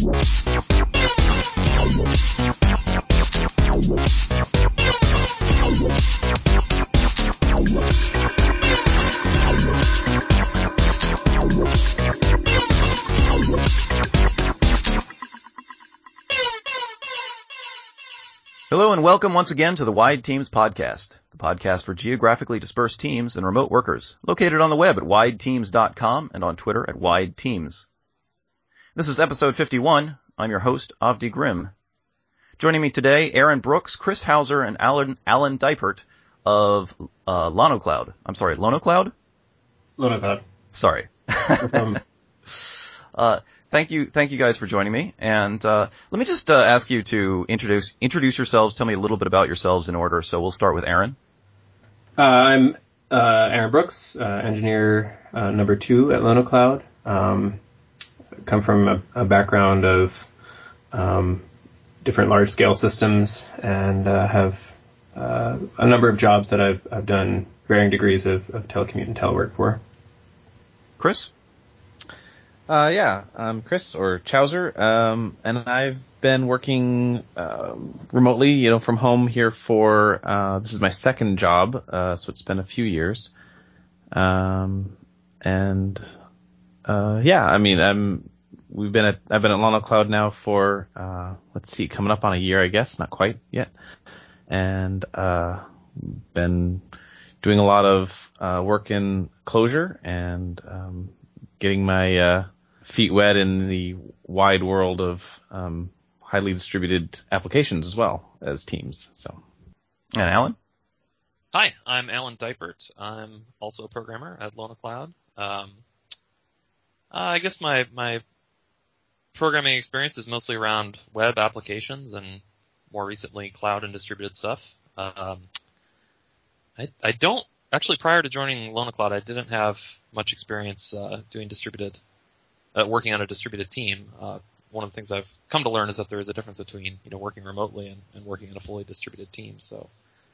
Hello and welcome once again to the Wide Teams podcast, the podcast for geographically dispersed teams and remote workers, located on the web at wideteams.com and on Twitter at wideteams. This is episode 51. I'm your host, Avdi Grimm. Joining me today, Aaron Brooks, Chris Houser, and Alan, Alan Dipert of uh, LonoCloud. I'm sorry, LonoCloud? LonoCloud. Sorry. uh, thank you, thank you guys for joining me. And uh, let me just uh, ask you to introduce introduce yourselves. Tell me a little bit about yourselves in order. So we'll start with Aaron. Uh, I'm uh, Aaron Brooks, uh, engineer uh, number two at LonoCloud. Um, come from a, a background of um, different large scale systems and have a number of jobs that I've I've done varying degrees of, of telecommute and telework for. Chris. Uh, yeah, I'm Chris or Chowser, um, and I've been working uh, remotely, you know, from home here for uh, this is my second job, uh, so it's been a few years, um, and uh, yeah, I mean, I'm we've been at I've been at LonoCloud now for uh, let's see, coming up on a year, I guess, not quite yet, and been doing a lot of work in Clojure and um, getting my feet wet in the wide world of um, highly distributed applications as well as teams. So, and Alan. Hi, I'm Alan Dipert. I'm also a programmer at LonoCloud. Um, uh, I guess my my programming experience is mostly around web applications and more recently cloud and distributed stuff. Um, I I don't actually prior to joining LonoCloud I didn't have much experience uh, doing distributed uh, working on a distributed team, uh, one of the things I've come to learn is that there is a difference between you know working remotely and, and working in a fully distributed team. So,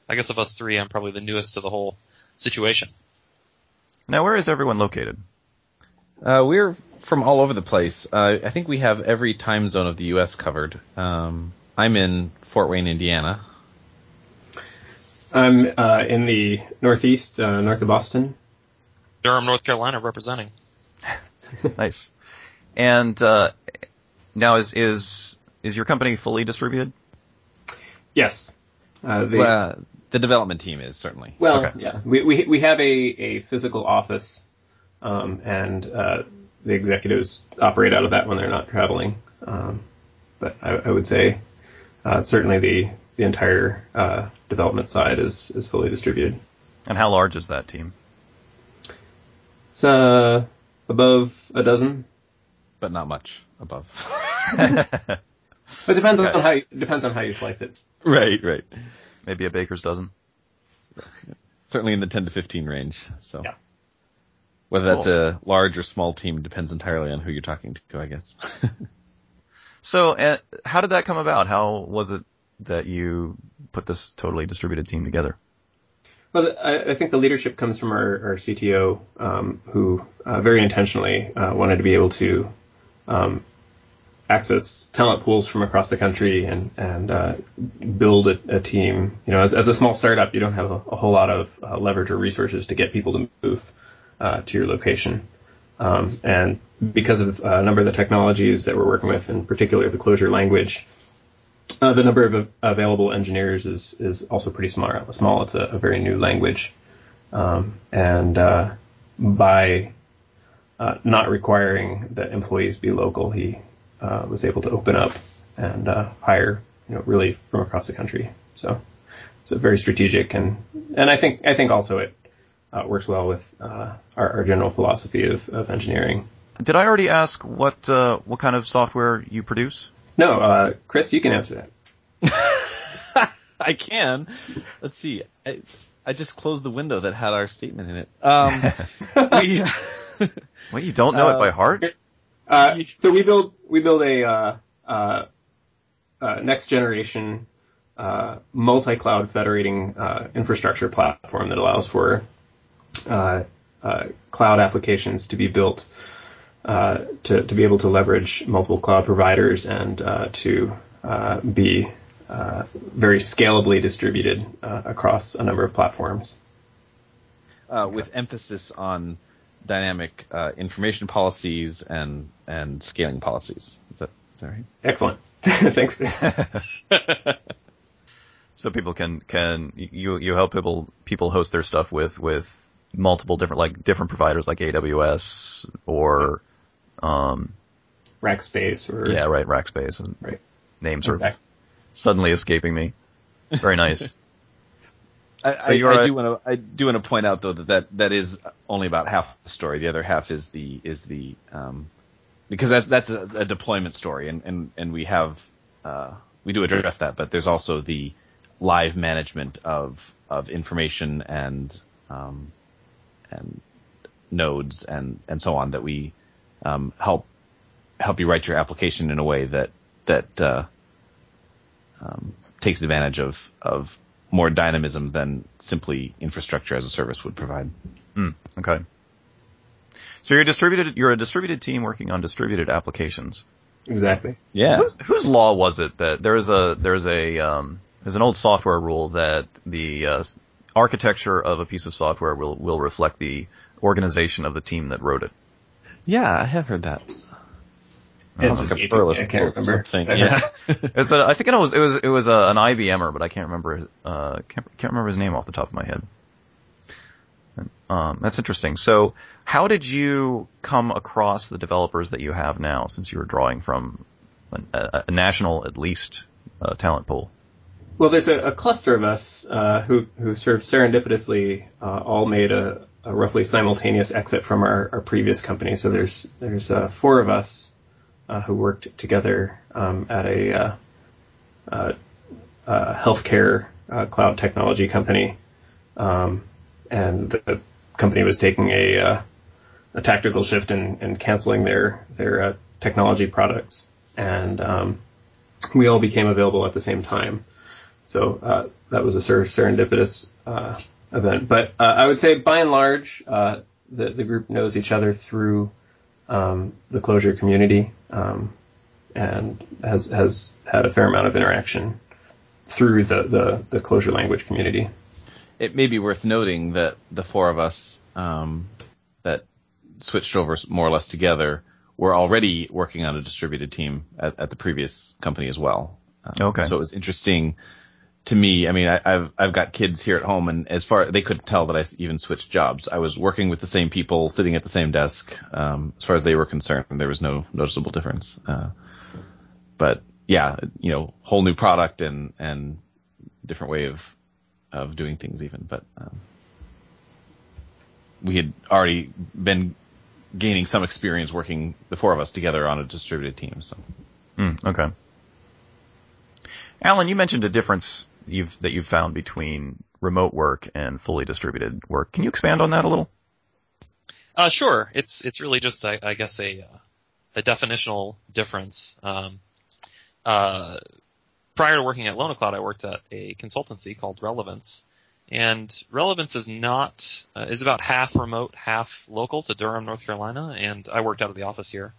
I guess of us three, I'm probably the newest to the whole situation. Now, where is everyone located? Uh, we're from all over the place. Uh, I think we have every time zone of the U.S. covered. Um, I'm in Fort Wayne, Indiana. I'm uh, in the Northeast, uh, north of Boston. Durham, North Carolina, representing. nice. And uh, now is is is your company fully distributed? Yes. Uh, the, well, the development team is certainly. Well, okay. yeah, we, we we have a a physical office, um, and uh, the executives operate out of that when they're not traveling. Um, but I, I, would say uh, certainly the the entire uh, development side is is fully distributed. And how large is that team? It's uh, above a dozen but not much above. it depends okay. on how you, depends on how you slice it. Right, right. Maybe a baker's dozen. Certainly in the 10 to 15 range. So yeah. Whether that's cool. a large or small team depends entirely on who you're talking to, I guess. so, uh, how did that come about? How was it that you put this totally distributed team together? Well, I, I think the leadership comes from our, our CTO, um, who uh, very intentionally uh, wanted to be able to um, access talent pools from across the country and and uh, build a, a, team. You know, as, as a small startup, you don't have a, a whole lot of uh, leverage or resources to get people to move uh, to your location. Um, and because of uh, a number of the technologies that we're working with, in particular the Clojure language, uh, the number of available engineers is is also pretty small. Small. It's a, a very new language, um, and uh, by uh, not requiring that employees be local, he uh, was able to open up and uh, hire, you know, really from across the country. So it's very strategic, and and I think I think also it works well with uh, our, our, general philosophy of, of engineering. Did I already ask what uh, what kind of software you produce? No, Chris, you can answer that. I can. Let's see. I, I, just closed the window that had our statement in it. Um, we, What you don't know uh, it by uh, heart? Uh, so we build we build a uh, uh, uh next generation multi-cloud federating infrastructure platform that allows for cloud applications to be built uh, to to be able to leverage multiple cloud providers and uh, to uh, be uh, very scalably distributed uh, across a number of platforms. Uh, with emphasis on dynamic information policies and and scaling policies. Is that is that right? Excellent. Thanks, Chris. so people can can you you help people people host their stuff with with multiple different like different providers like AWS or um Rackspace or yeah right Rackspace and right. names exactly. are suddenly escaping me. Very nice. I, so I, I do want to I do want to point out though that, that that is only about half the story. The other half is the is the um, because that's that's a, a deployment story, and and and we have uh, we do address that, but there's also the live management of of information and um, and nodes and and so on that we um, help help you write your application in a way that that uh, um, takes advantage of of more dynamism than simply infrastructure as a service would provide. Mm, okay. So you're a distributed you're a distributed team working on distributed applications. Exactly. Yeah. Whose, whose law was it that there is a there's a um, there's an old software rule that the uh, architecture of a piece of software will will reflect the organization of the team that wrote it. Yeah, I have heard that. It's like a I can't remember. Yeah. it's a, I think it was it was it was a, an IBMer, but I can't remember uh can't, can't remember his name off the top of my head. Um, that's interesting. So, how did you come across the developers that you have now, since you were drawing from a, a national, at least, uh, talent pool? Well, there's a, a cluster of us uh, who who sort of serendipitously uh, all made a, a, roughly simultaneous exit from our, our previous company. So there's there's uh, four of us uh, who worked together um, at a uh, uh, healthcare cloud technology company, um, and the company was taking a a tactical shift and, canceling their their technology products, and um, we all became available at the same time. So uh, that was a sort of serendipitous uh, event. But uh, I would say, by and large, the the group knows each other through um, the Clojure community um, and has has had a fair amount of interaction through the, the, the Clojure language community. It may be worth noting that the four of us um, that switched over more or less together were already working on a distributed team at, at the previous company as well. Um, okay. So it was interesting to me, I mean, I, have I've got kids here at home, and as far they couldn't tell that I even switched jobs. I was working with the same people, sitting at the same desk. Um, as far as they were concerned, there was no noticeable difference. Uh, but yeah, you know, whole new product and and different way of of doing things even. But um, we had already been gaining some experience working the four of us together on a distributed team. So. Mm, okay. Alan, you mentioned a difference you've that you've found between remote work and fully distributed work. Can you expand on that a little? Uh, sure. It's it's really just I, I guess a a definitional difference. Um, uh, prior to working at LonoCloud, I worked at a consultancy called Relevance, and Relevance is not uh, is about half remote, half local to Durham, North Carolina, and I worked out of the office here.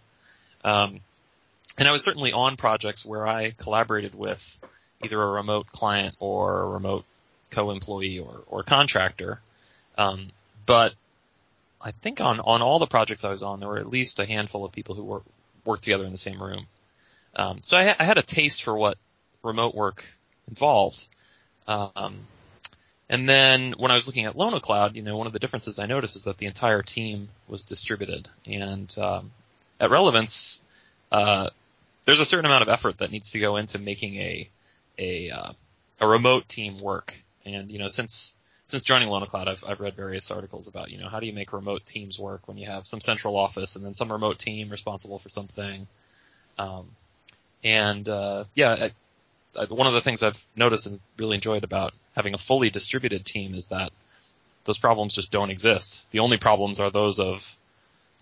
Um, and I was certainly on projects where I collaborated with either a remote client or a remote co-employee or, or contractor. Um, but I think on, on all the projects I was on, there were at least a handful of people who work, worked together in the same room. Um, so I, ha- I, had a taste for what remote work involved. Um, and then when I was looking at LonoCloud, you know, one of the differences I noticed is that the entire team was distributed. And um, at Relevance, uh, there's a certain amount of effort that needs to go into making a a uh, a remote team work. And you know, since since joining LonoCloud, I've I've read various articles about you know how do you make remote teams work when you have some central office and then some remote team responsible for something. Um, and uh, yeah, I, I, one of the things I've noticed and really enjoyed about having a fully distributed team is that those problems just don't exist. The only problems are those of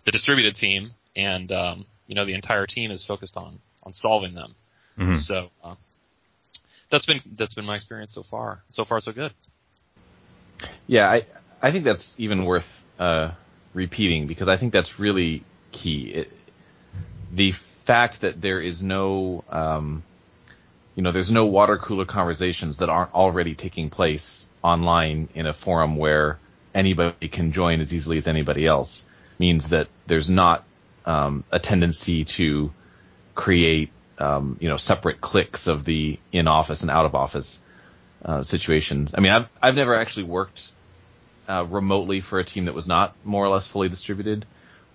the distributed team, and um, you know the entire team is focused on on solving them. Mm-hmm. So uh, that's been that's been my experience so far. So far, so good. Yeah, I I think that's even worth uh, repeating because I think that's really key. It, the fact that there is no, um, you know, there's no water cooler conversations that aren't already taking place online in a forum where anybody can join as easily as anybody else means that there's not um, a tendency to create um, you know separate cliques of the in office and out of office uh, situations. I mean, I've I've never actually worked uh, remotely for a team that was not more or less fully distributed,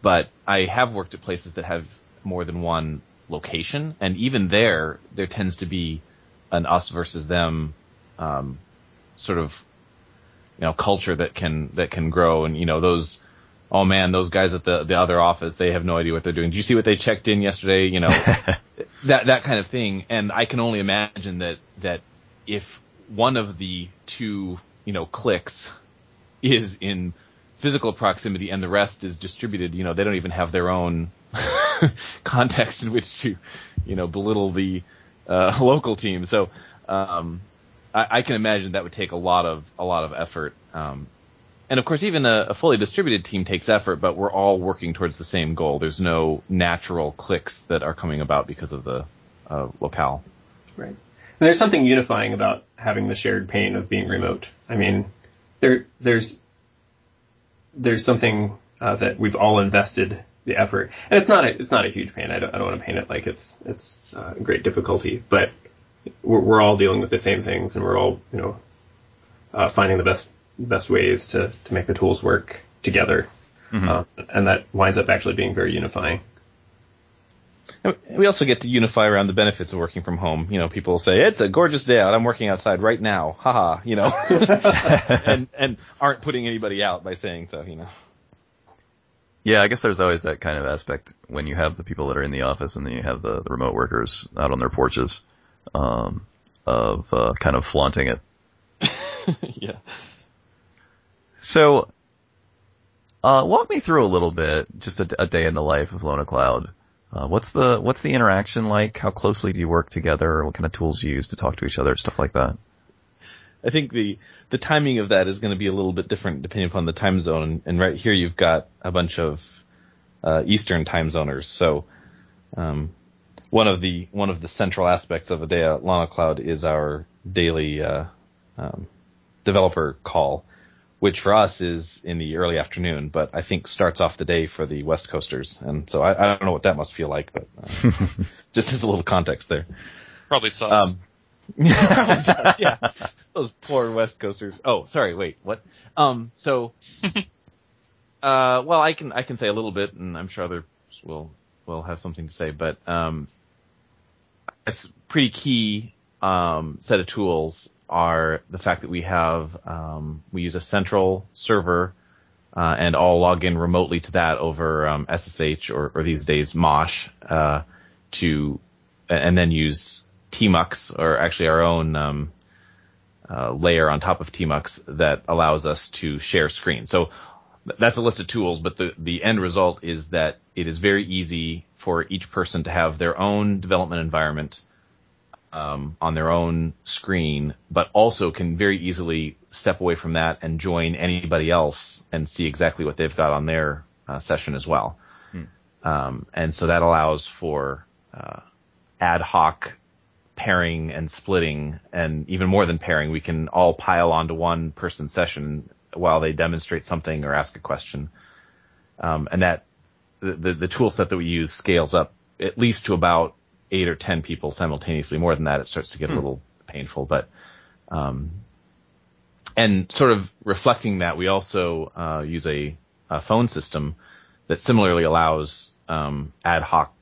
but I have worked at places that have more than one location, and even there, there tends to be an us versus them um, sort of you know culture that can that can grow, and you know those oh man, those guys at the the other office, they have no idea what they're doing. Do you see what they checked in yesterday? You know, that that kind of thing. And I can only imagine that that if one of the two, you know, clicks is in physical proximity and the rest is distributed, you know, they don't even have their own context in which to, you know, belittle the uh, local team. So um, I, I, can imagine that would take a lot of a lot of effort. Um, and of course, even a, a, fully distributed team takes effort, but we're all working towards the same goal. There's no natural clicks that are coming about because of the uh, locale. Right. And there's something unifying about having the shared pain of being remote. I mean, there there's there's something uh, that we've all invested the effort, and it's not a it's not a huge pain. I don't, I don't want to paint it like it's it's uh, great difficulty, but we're, we're all dealing with the same things, and we're all you know uh, finding the best best ways to, to make the tools work together. Mm-hmm. Uh, and that winds up actually being very unifying. We also get to unify around the benefits of working from home. You know, people say it's a gorgeous day out. I'm working outside right now. Haha. You know, and and aren't putting anybody out by saying so. You know. Yeah, I guess there's always that kind of aspect when you have the people that are in the office and then you have the, the remote workers out on their porches, um, of uh, kind of flaunting it. yeah. So, uh, walk me through a little bit, just a, a day in the life of LonoCloud. Uh, what's the what's the interaction like? How closely do you work together? What kind of tools do you use to talk to each other? Stuff like that. I think the the timing of that is going to be a little bit different depending upon the time zone. And, right here you've got a bunch of uh, Eastern time zoners. So um, one of the one of the central aspects of a day at LonoCloud is our daily uh, um, developer call, which for us is in the early afternoon, but I think starts off the day for the West Coasters. And so I, I don't know what that must feel like, but uh, just as a little context there. Probably sucks. Um, probably does, yeah. Those poor West Coasters. Oh, sorry, wait, what? Um, so, uh, well, I can, I can say a little bit and I'm sure others will, will have something to say, but, um, it's pretty key, um, set of tools are the fact that we have um, we use a central server uh, and all log in remotely to that over um, SSH or, or, these days Mosh uh, to and then use Tmux or actually our own um, uh, layer on top of Tmux that allows us to share screen. So that's a list of tools, but the, the end result is that it is very easy for each person to have their own development environment um, on their own screen, but also can very easily step away from that and join anybody else and see exactly what they've got on their uh, session as well. Hmm. Um, and so that allows for uh, ad hoc pairing and splitting, and even more than pairing, we can all pile onto one person's session while they demonstrate something or ask a question. Um, and that the, the, the tool set that we use scales up at least to about eight or ten people simultaneously. More than that, it starts to get hmm. a little painful. But um, and sort of reflecting that, we also uh, use a, a, phone system that similarly allows um, ad hoc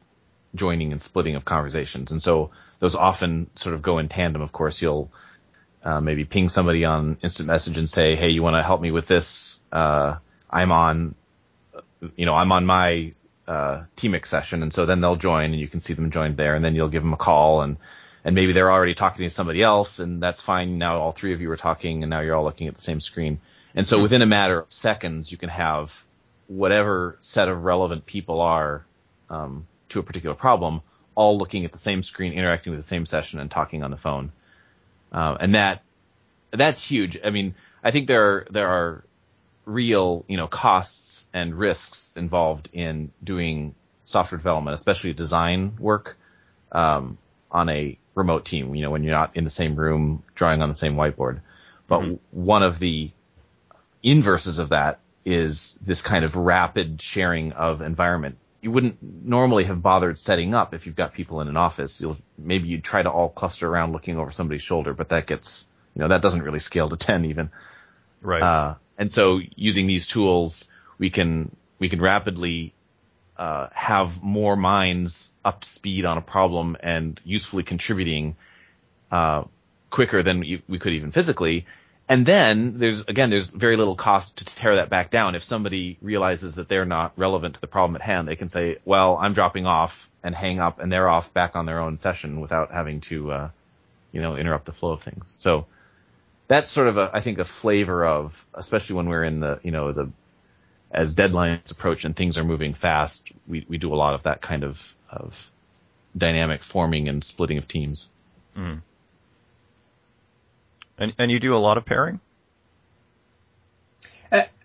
joining and splitting of conversations. And so those often sort of go in tandem. Of course, you'll uh, maybe ping somebody on instant message and say, "Hey, you want to help me with this? Uh, I'm on, you know, I'm on my uh, Tmux session, and so then they'll join, and you can see them joined there, and then you'll give them a call, and and maybe they're already talking to somebody else, and that's fine. Now all three of you are talking, and now you're all looking at the same screen, and so mm-hmm. within a matter of seconds, you can have whatever set of relevant people are um, to a particular problem, all looking at the same screen, interacting with the same session, and talking on the phone, uh, and that that's huge. I mean, I think there are there are real, you know, costs and risks involved in doing software development, especially design work, um, on a remote team. You know, when you're not in the same room drawing on the same whiteboard. But mm-hmm. one of the inverses of that is this kind of rapid sharing of environment. You wouldn't normally have bothered setting up if you've got people in an office. You'll, maybe you'd try to all cluster around looking over somebody's shoulder, but that gets, you know, that doesn't really scale to 10 even. Right. Uh, and so using these tools, we can, we can rapidly, uh, have more minds up to speed on a problem and usefully contributing, uh, quicker than we could even physically. And then there's again there's very little cost to tear that back down. If somebody realizes that they're not relevant to the problem at hand, they can say, "Well, I'm dropping off," and hang up, and they're off back on their own session without having to, uh, you know, interrupt the flow of things. So that's sort of a I think a flavor of, especially when we're in the you know the as deadlines approach and things are moving fast, we we do a lot of that kind of of dynamic forming and splitting of teams. Mm. And and you do a lot of pairing?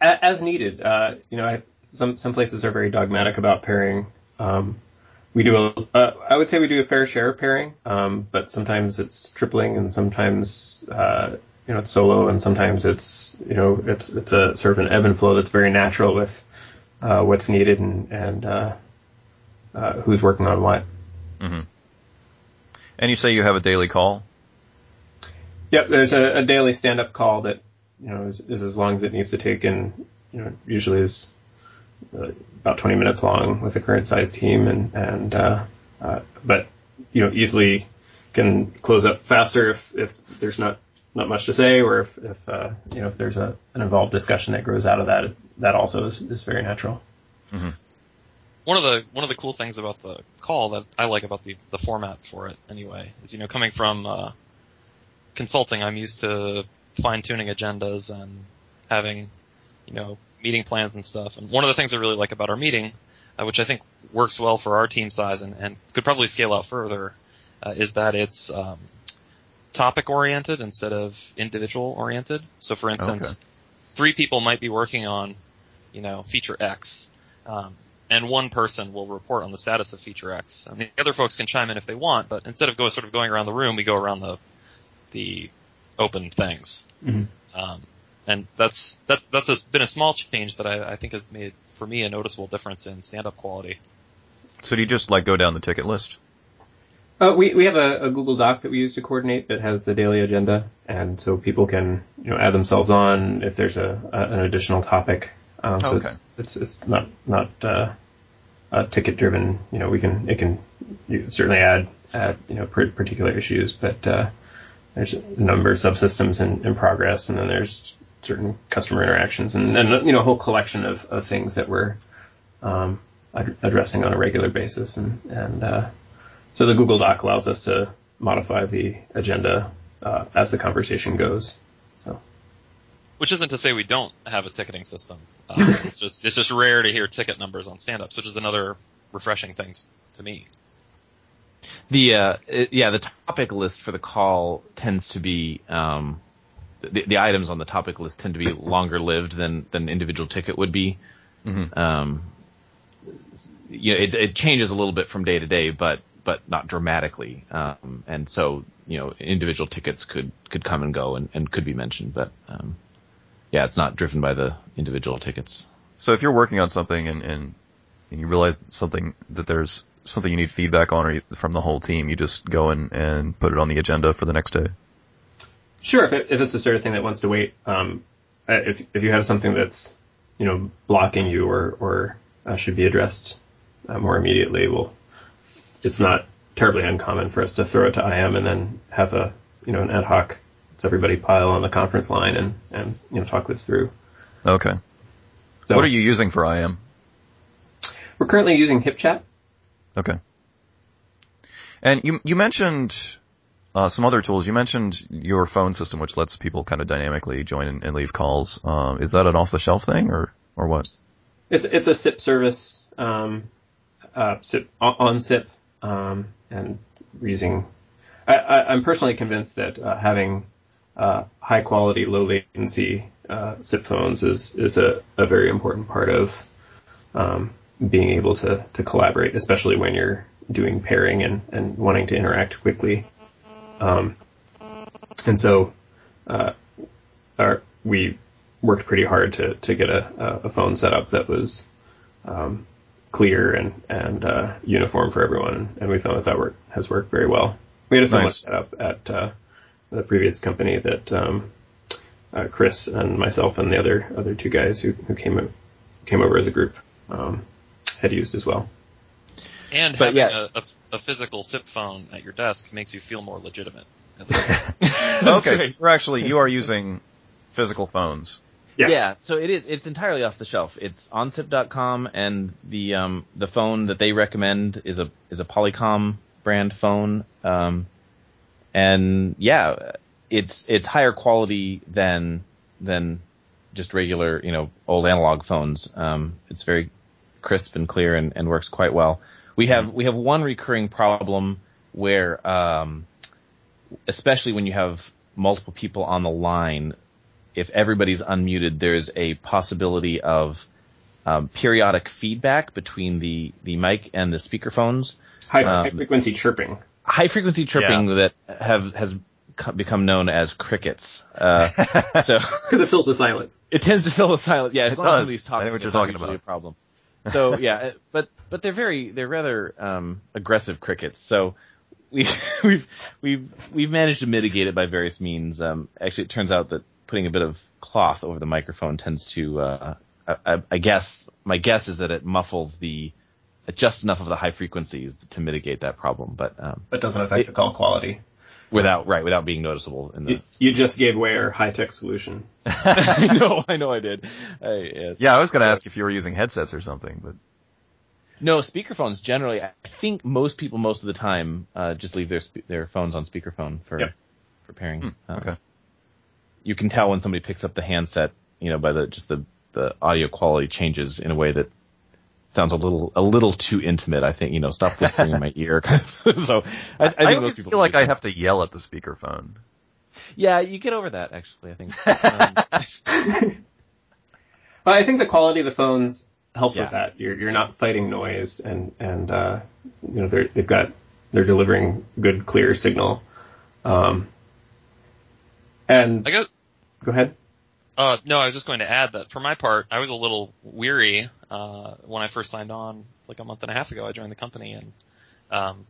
As needed. Uh, you know, I, some some places are very dogmatic about pairing. Um, we do a, uh, I would say we do a fair share of pairing, um, but sometimes it's tripling and sometimes, uh, you know, it's solo and sometimes it's, you know, it's, it's a sort of an ebb and flow that's very natural with, uh, what's needed and, and, uh, uh, who's working on what. Mm-hmm. And you say you have a daily call? Yep, there's a, a daily stand-up call that you know is, is, as long as it needs to take, and you know usually is uh, about 20 minutes long with a current size team, and and uh, uh, but you know easily can close up faster if if there's not not much to say, or if if uh, you know if there's a an involved discussion that grows out of that, that also is, is very natural. Mm-hmm. One of the one of the cool things about the call that I like about the the format for it anyway is you know coming from uh, consulting, I'm used to fine tuning agendas and having, you know, meeting plans and stuff. And one of the things I really like about our meeting, uh, which I think works well for our team size and, and could probably scale out further, uh, is that it's um, topic oriented instead of individual oriented. So, for instance, okay. three people might be working on, you know, feature X. Um, and one person will report on the status of feature X, and the other folks can chime in if they want. But instead of go sort of going around the room, we go around the the open things. Mm-hmm. Um, and that's that that's a, been a small change that I, I think has made for me a noticeable difference in stand-up quality. So do you just like go down the ticket list? Uh, we we have a, a, Google Doc that we use to coordinate that has the daily agenda, and so people can you know add themselves on if there's a, a an additional topic. Um, so okay. it's, it's it's not not uh, ticket driven. You know, we can it can certainly add add you know particular issues, but uh, there's a number of subsystems in, in progress, and then there's certain customer interactions, and, and you know a whole collection of, of things that we're um, ad- addressing on a regular basis, and and uh, so the Google Doc allows us to modify the agenda uh, as the conversation goes. So. Which isn't to say we don't have a ticketing system. Uh, it's just it's just rare to hear ticket numbers on stand-ups, which is another refreshing thing to me. The uh, it, yeah, the topic list for the call tends to be um, the, the items on the topic list tend to be longer lived than than individual ticket would be. Mm-hmm. Um, you know, it, it changes a little bit from day to day, but but not dramatically. Um, and so you know, individual tickets could could come and go and, and could be mentioned, but um, yeah, it's not driven by the individual tickets. So if you're working on something and, and, and you realize something that there's something you need feedback on or from the whole team, you just go in and put it on the agenda for the next day? Sure, if, it, if it's the sort of thing that wants to wait, um, if if you have something that's you know blocking you or or uh, should be addressed uh, more immediately, well, it's not terribly uncommon for us to throw it to IM and then have a you know an ad hoc. It's everybody pile on the conference line and and you know talk this through. Okay. So, what are you using for IM? We're currently using HipChat. Okay. And you you mentioned uh, some other tools. You mentioned your phone system, which lets people kind of dynamically join and, and leave calls. Uh, is that an off the shelf thing, or or what? It's it's a SIP service, um, uh, SIP OnSIP, um, and using. I, am personally convinced that uh, having uh, high quality, low latency uh, SIP phones is is a, a very important part of um, being able to to collaborate, especially when you're doing pairing and and wanting to interact quickly. Um, and so, uh, our, we worked pretty hard to to get a a phone set up that was um, clear and and uh, uniform for everyone, and we found that that work has worked very well. We had a similar Nice. setup at uh, the previous company that um, uh, Chris and myself and the other other two guys who who came came over as a group um, had used as well. And But having yeah. a, a, a physical SIP phone at your desk makes you feel more legitimate. okay, so you're actually you are using physical phones. Yes. Yeah, so it is. It's entirely off the shelf. It's OnSIP.com, and the um the phone that they recommend is a is a Polycom brand phone. Um, and yeah, it's it's higher quality than than just regular you know old analog phones. Um, it's very crisp and clear and, and works quite well. We have we have one recurring problem where um, especially when you have multiple people on the line, if everybody's unmuted, there's a possibility of um, periodic feedback between the, the mic and the speakerphones. High, Um, high frequency chirping. High frequency chirping that have has become known as crickets. Uh, so Because it fills the silence. it tends to fill the silence. Yeah, as It long as does. somebody's talking, I know what you're it's talking usually about. A problem. So yeah, uh, but but they're very they're rather um, aggressive crickets. So we we've we've we've managed to mitigate it by various means. Um, actually, it turns out that putting a bit of cloth over the microphone tends to uh, I, I- I guess my guess is that it muffles the just enough of the high frequencies to mitigate that problem, but um, But doesn't affect the call quality. without right without being noticeable in the. You, you just gave away our high tech solution. I know, I know, I did. I, yes. Yeah, I was going to ask if you were using headsets or something, but No, speakerphones generally. I think most people most of the time uh, just leave their their phones on speakerphone for Yep. for pairing. Uh, okay. You can tell when somebody picks up the handset, you know, by the just the the audio quality changes in a way that sounds a little a little too intimate. I think you know, stop whispering in my ear. So I, I think I, most always people feel like I have to yell at the speakerphone. Yeah, you get over that actually. I think. Um, But I think the quality of the phones helps Yeah. with that. You're you're not fighting noise, and and uh, you know they're they've got they're delivering good clear signal. Um, and I guess go ahead. Uh, no, I was just going to add that for my part, I was a little weary uh, when I first signed on, like a month and a half ago. I joined the company, and um,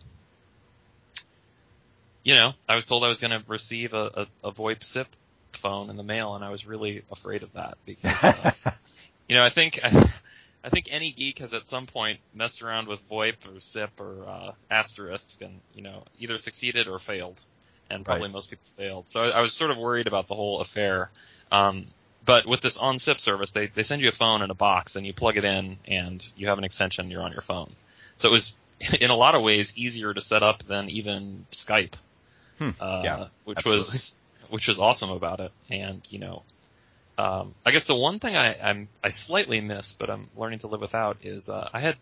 you know, I was told I was going to receive a, a, a VoIP SIP phone in the mail, and I was really afraid of that because, uh, you know, I think I think any geek has at some point messed around with VoIP or SIP or uh, Asterisk, and you know, either succeeded or failed, and probably Right. most people failed. So I, I was sort of worried about the whole affair. Um, but with this OnSIP service, they, they send you a phone in a box and you plug it in and you have an extension, you're on your phone. So it was, in a lot of ways, easier to set up than even Skype. Hmm. Uh, Yeah, which was, which was awesome about it. And, you know, um, I guess the one thing I, I'm, I slightly miss, but I'm learning to live without is, uh, I had,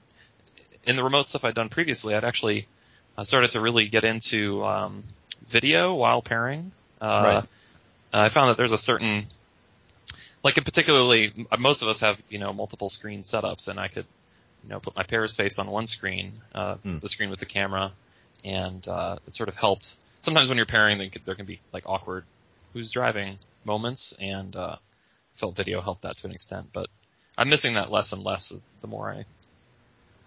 in the remote stuff I'd done previously, I'd actually uh, started to really get into, um, video while pairing. Uh, Right. I found that there's a certain, like in particularly, most of us have, you know, multiple screen setups and I could, you know, put my pair's face on one screen, uh, Hmm. the screen with the camera, and, uh, it sort of helped. Sometimes when you're pairing, there can, there can be like awkward who's driving moments and, uh, felt video helped that to an extent, but I'm missing that less and less the more I,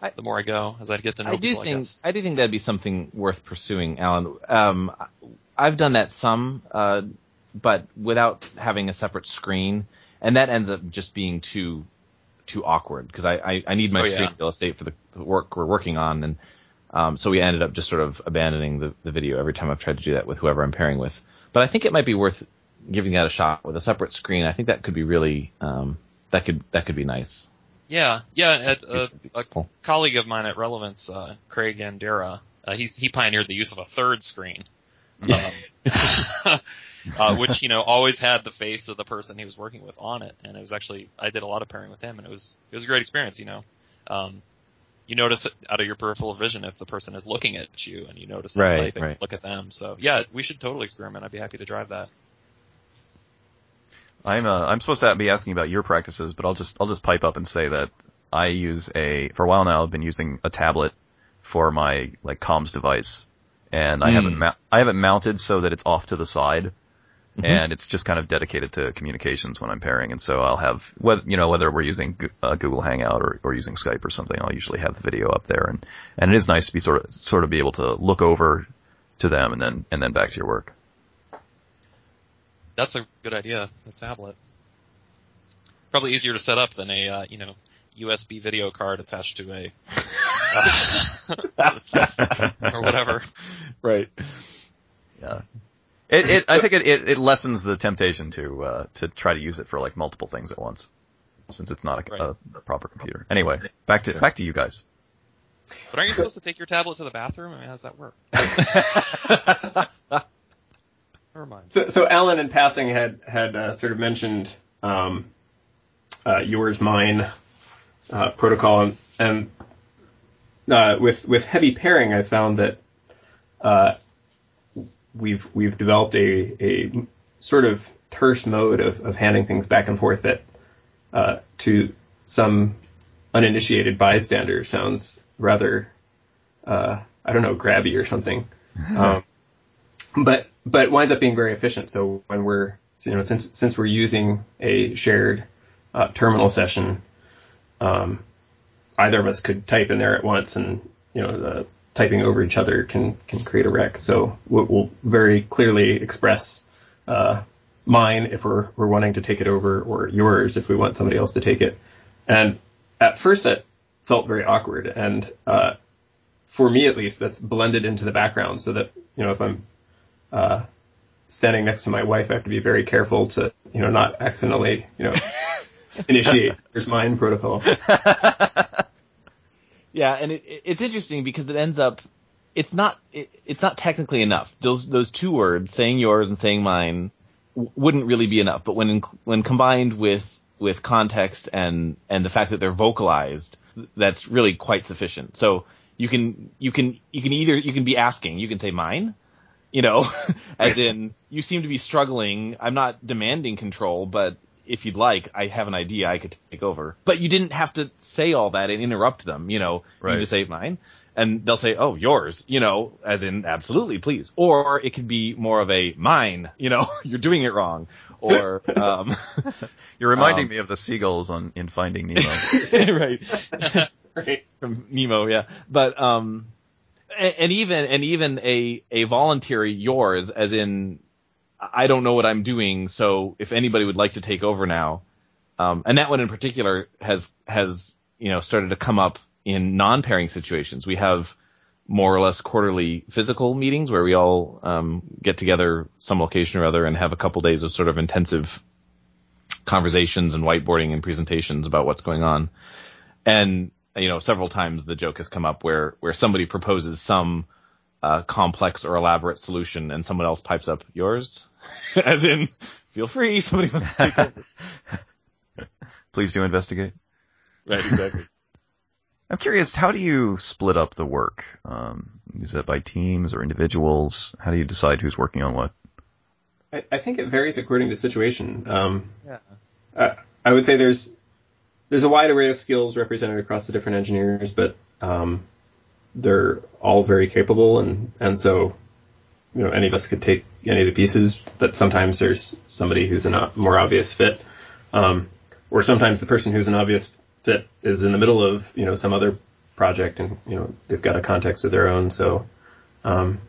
I- the more I go as I get to know I do people, I think guess. I do think that'd be something worth pursuing, Alan. Um, I've done that some, uh, but without having a separate screen, and that ends up just being too too awkward because I, I I need my Oh, yeah. screen real estate for the the work we're working on, and um, so we ended up just sort of abandoning the, the video every time I've tried to do that with whoever I'm pairing with. But I think it might be worth giving that a shot with a separate screen. I think that could be really um, that could that could be nice. Yeah, yeah, at, uh, a Cool. colleague of mine at Relevance, uh, Craig Andera, uh, he's, he pioneered the use of a third screen. Um, uh, which, you know, always had the face of the person he was working with on it. And it was actually, I did a lot of pairing with him and it was, it was a great experience, you know. Um, you notice it out of your peripheral vision if the person is looking at you and you notice Right, right. look at them. So yeah, we should totally experiment. I'd be happy to drive that. I'm uh, I'm supposed to be asking about your practices, but I'll just I'll just pipe up and say that I use a for a while now. I've been using a tablet for my like comms device, and I haven't ma- I have it mounted so that it's off to the side, and it's just kind of dedicated to communications when I'm pairing. And so I'll have whether you know whether we're using uh, Google Hangout or, or using Skype or something. I'll usually have the video up there, and and it is nice to be sort of sort of be able to look over to them and then and then back to your work. That's a good idea. A tablet. Probably easier to set up than a uh, you know USB video card attached to a uh, or whatever. Right. Yeah. It, it, I think it, it, it lessens the temptation to, uh, to try to use it for like multiple things at once, since it's not a, Right. a, a proper computer. Anyway, back to, back to you guys. But aren't you supposed to take your tablet to the bathroom? I mean, how does that work? Never mind. So, so Alan, in passing, had had uh, sort of mentioned um, uh, yours, mine uh, protocol, and, and uh, with with heavy pairing, I found that uh, we've we've developed a a sort of terse mode of, of handing things back and forth that uh, to some uninitiated bystander sounds rather uh, I don't know grabby or something. Um, but but it winds up being very efficient. So when we're you know since since we're using a shared uh, terminal session, um, either of us could type in there at once, and you know the typing over each other can can create a wreck. So we'll, we'll very clearly express uh, mine if we're we're wanting to take it over, or yours if we want somebody else to take it. And at first that felt very awkward, and uh, for me at least, that's blended into the background so that you know if I'm uh, standing next to my wife, I have to be very careful to, you know, not accidentally, you know, initiate there's mine protocol. Yeah, and it, it- it's interesting because it ends up, it's not, it, it's not technically enough. Those those two words, saying yours and saying mine, w- wouldn't really be enough. But when in, when combined with with context and and the fact that they're vocalized, that's really quite sufficient. So you can you can you can either you can be asking, you can say mine, you know, as in you seem to be struggling. I'm not demanding control, but if you'd like, I have an idea I could take over. But you didn't have to say all that and interrupt them, you know. Right. You just say mine. And they'll say, oh, yours, you know, as in absolutely, please. Or it could be more of a mine, you know, you're doing it wrong. Or, um, You're reminding Um, me of the seagulls on, in Finding Nemo. right. Right. from Nemo, yeah. But um, and, even and even a a voluntary yours, as in I don't know what I'm doing, so if anybody would like to take over now, um, and that one in particular has has you know started to come up in non-pairing situations. We have more or less quarterly physical meetings where we all um, get together some location or other and have a couple days of sort of intensive conversations and whiteboarding and presentations about what's going on. And you know, several times the joke has come up where where somebody proposes some uh, complex or elaborate solution and someone else pipes up yours, as in feel free. Somebody wants to take over. Please do investigate. Right, exactly. I'm curious, how do you split up the work? Um, is that by teams or individuals? How do you decide who's working on what? I, I think it varies according to situation. Um, Yeah. I, I would say there's there's a wide array of skills represented across the different engineers, but um, they're all very capable, and and so you know any of us could take any of the pieces, but sometimes there's somebody who's a more obvious fit, um, or sometimes the person who's an obvious fit is in the middle of you know some other project, and you know they've got a context of their own, so. Um,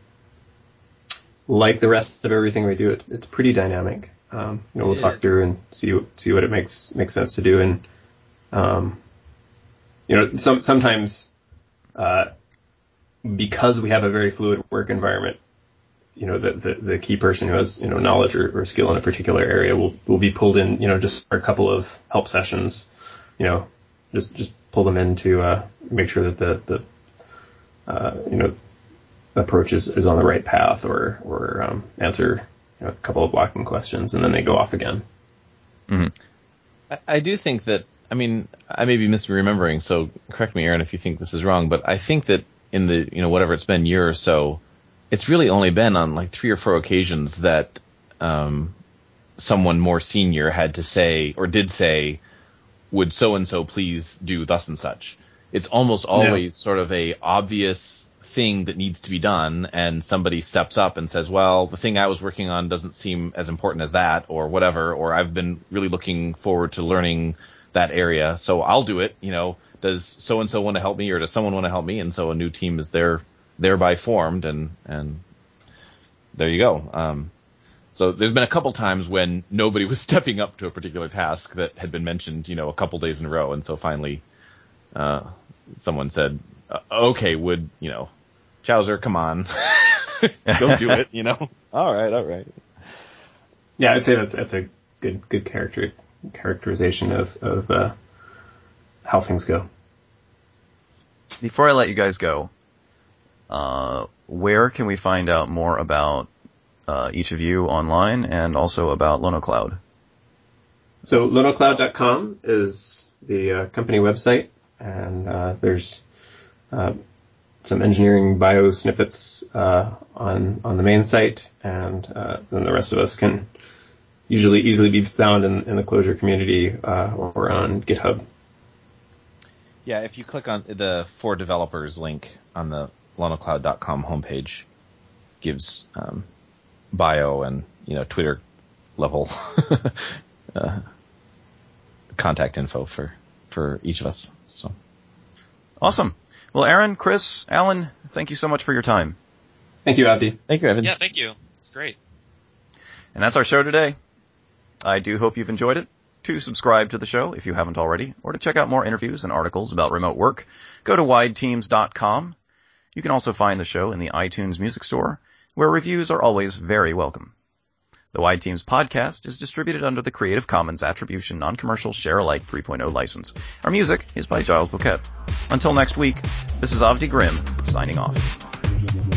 like the rest of everything we do, it, it's pretty dynamic. Um, you know, we'll It talk through and see see what it makes makes sense to do, and um, you know, some sometimes uh, because we have a very fluid work environment, you know, the, the the key person who has you know knowledge or, or skill in a particular area will will be pulled in, you know, just for a couple of help sessions, you know, just just pull them in to uh, make sure that the the uh, you know approach is, is on the right path or or um, answer you know, a couple of blocking questions and then they go off again. I, I do think that, I mean, I may be misremembering, so correct me, Aaron, if you think this is wrong, but I think that in the, you know, whatever it's been year or so, it's really only been on like three or four occasions that, um, someone more senior had to say, or did say, would so and so please do thus and such. It's almost always sort of a obvious thing that needs to be done and somebody steps up and says, well, the thing I was working on doesn't seem as important as that or whatever, or I've been really looking forward to learning that area. So I'll do it. You know, does so and so want to help me or does someone want to help me? And so a new team is there, thereby formed and, and there you go. Um, so there's been a couple times when nobody was stepping up to a particular task that had been mentioned, you know, a couple days in a row. And so finally, uh, someone said, uh, okay, would, you know, Chouser, come on, go do it, you know? All right, all right. Yeah, I'd say that's, that's a good, good character, characterization of, of, uh, how things go. Before I let you guys go, uh, where can we find out more about uh, each of you online and also about LonoCloud? So lonocloud.com is the uh, company website, and uh, there's uh, some engineering bio snippets uh, on on the main site, and uh, then the rest of us can usually easily be found in, in the Clojure community or on GitHub. Yeah, if you click on the for developers link on the lonocloud.com homepage, gives um, bio and you know Twitter level uh, contact info for for each of us. So awesome. Well, Aaron, Chris, Alan, thank you so much for your time. Thank you, Avdi. Thank you, Evan. Yeah, thank you. It's great. And that's our show today. I do hope you've enjoyed it. To subscribe to the show if you haven't already, or to check out more interviews and articles about remote work, go to wideteams.com. You can also find the show in the iTunes Music Store, where reviews are always very welcome. The Wide Teams podcast is distributed under the Creative Commons Attribution Non-Commercial Share-alike 3.0 license. Our music is by Giles Bouquet. Until next week, this is Avdi Grimm, signing off.